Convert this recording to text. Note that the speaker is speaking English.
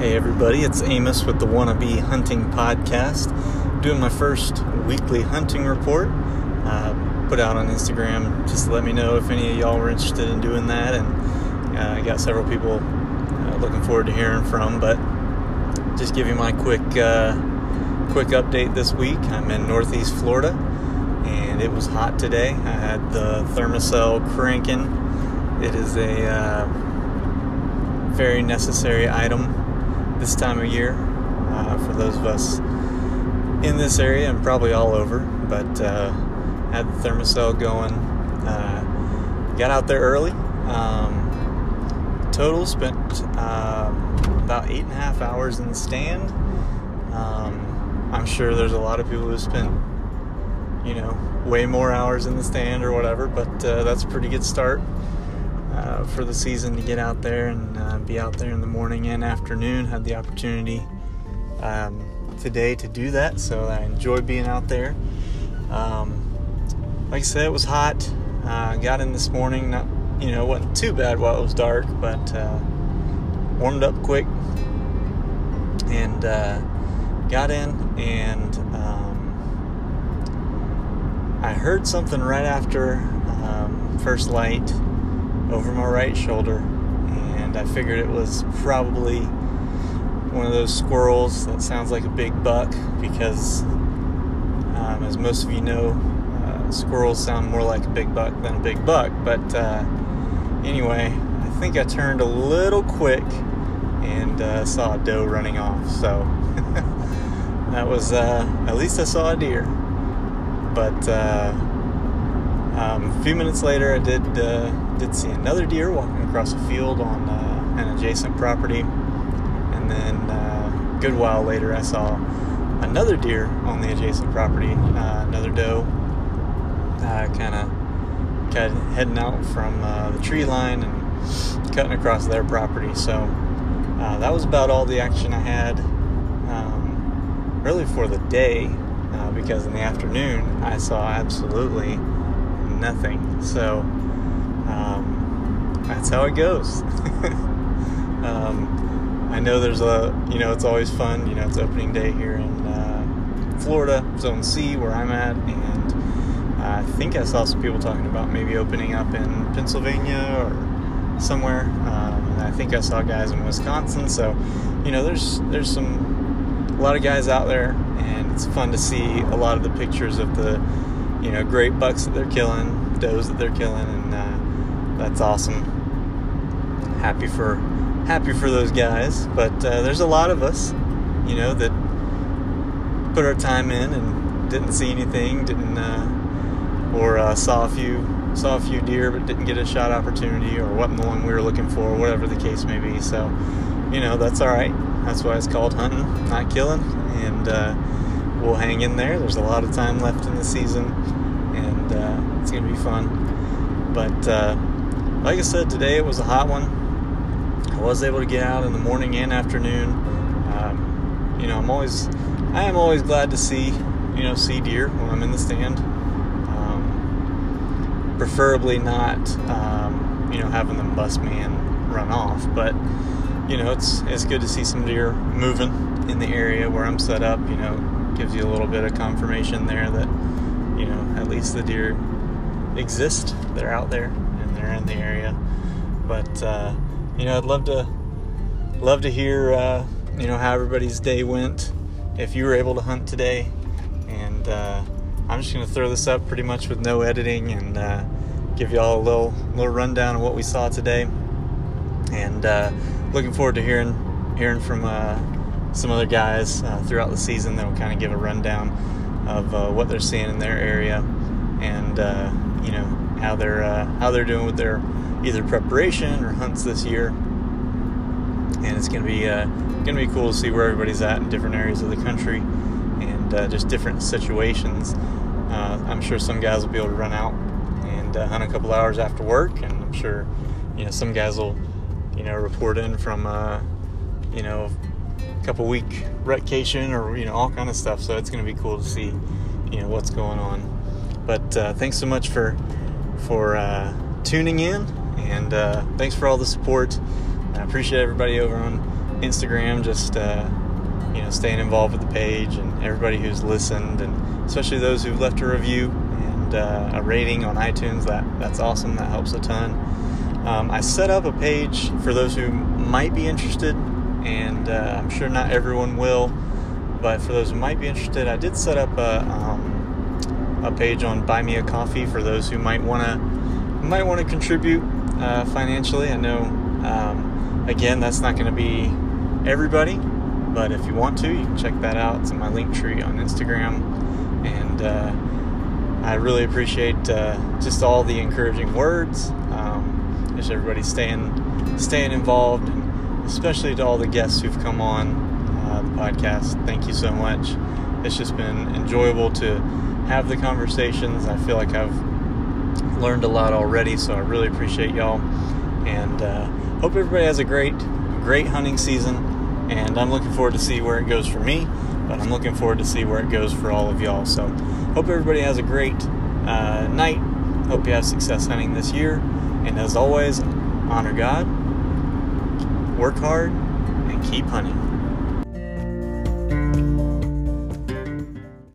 Hey everybody, it's Amos with the Wannabe Hunting Podcast. Doing my first weekly hunting report. Uh, put out on Instagram just to let me know if any of y'all were interested in doing that, and uh, I got several people uh, looking forward to hearing from. But just give you my quick uh, quick update this week. I'm in Northeast Florida, and it was hot today. I had the Thermacell cranking. It is a uh, very necessary item this time of year uh, for those of us in this area and probably all over. But uh, had the Thermacell going. Uh, got out there early. Um, total spent um, about eight and a half hours in the stand. Um, I'm sure there's a lot of people who spent, you know, way more hours in the stand or whatever, but uh, that's a pretty good start uh, for the season to get out there and uh, be out there in the morning and afternoon. Had the opportunity um, today to do that, so I enjoyed being out there. Um, like I said, it was hot. Uh, got in this morning, not you know, wasn't too bad while it was dark, but uh, warmed up quick and uh, got in and. Um, I heard something right after um, first light over my right shoulder, and I figured it was probably one of those squirrels that sounds like a big buck because, um, as most of you know, uh, squirrels sound more like a big buck than a big buck. But uh, anyway, I think I turned a little quick and uh, saw a doe running off. So that was uh, at least I saw a deer. But uh, um, a few minutes later, I did uh, did see another deer walking across a field on uh, an adjacent property, and then uh, a good while later, I saw another deer on the adjacent property, uh, another doe, kind of kind of heading out from uh, the tree line and cutting across their property. So uh, that was about all the action I had, um, really for the day. because in the afternoon I saw absolutely nothing. So um, that's how it goes. um, I know there's a, you know, it's always fun. You know, it's opening day here in uh, Florida, Zone C, where I'm at, and I think I saw some people talking about maybe opening up in Pennsylvania or somewhere. Um, I think I saw guys in Wisconsin. So, you know, there's there's some a lot of guys out there, and it's fun to see a lot of the pictures of the you know great bucks that they're killing, does that they're killing, and uh, that's awesome. Happy for happy for those guys, but uh, there's a lot of us, you know, that put our time in and didn't see anything, didn't uh, or uh, saw a few saw a few deer but didn't get a shot opportunity or wasn't the one we were looking for, whatever the case may be. So, you know, that's all right. That's why it's called hunting, not killing, and uh, we'll hang in there. There's a lot of time left in the season, and uh, it's to be fun. But uh, like I said, today it was a hot one. I was able to get out in the morning and afternoon. Um, you know, I'm always, I am always glad to see, you know, see deer when I'm in the stand. Um, preferably not, um, you know, having them bust me and run off, but you know, it's it's good to see some deer moving in the area where I'm set up. You know, gives you a little bit of confirmation there that you know at least the deer exist they're out there they're in the area. But uh, you know i'd love to love to hear uh, you know how everybody's day went if you were able to hunt today. And uh, i'm just going to throw this up pretty much with no editing and uh, give you all a little little rundown of what we saw today. And uh, looking forward to hearing hearing from uh, some other guys throughout the season that will kind of give a rundown of what they're seeing in their area. And uh, you know how they're uh, how they're doing with their either preparation or hunts this year. And it's gonna be uh, gonna be cool to see where everybody's at in different areas of the country and uh, just different situations. I'm sure some guys will be able to run out and hunt a couple hours after work, and I'm sure you know some guys will you know report in from you know a couple week vacation or you know all kind of stuff. So it's to be cool to see you know what's going on. But uh, thanks so much for for uh, tuning in, and uh, thanks for all the support. I appreciate everybody over on Instagram, just uh, you know, staying involved with the page and everybody who's listened, and especially those who've left a review and uh, a rating on iTunes. That that's awesome. That helps a ton. Um, I set up a page for those who might be interested, and uh, I'm sure not everyone will, but for those who might be interested, I did set up a um, a page on Buy Me a Coffee for those who might wanna might want to contribute uh, financially. I know, um, again, that's not going to be everybody, but if you want to, you can check that out. It's in my link tree on Instagram, and uh, I really appreciate uh, just all the encouraging words. Um, just everybody staying staying involved, and especially to all the guests who've come on uh, the podcast. Thank you so much. It's just been enjoyable to have the conversations. I feel like I've learned a lot already, so I really appreciate y'all. And uh, hope everybody has a great, great hunting season. And I'm looking forward to see where it goes for me, but I'm looking forward to see where it goes for all of y'all. So hope everybody has a great uh, night. Hope you have success hunting this year. And as always, honor God, work hard, and keep hunting.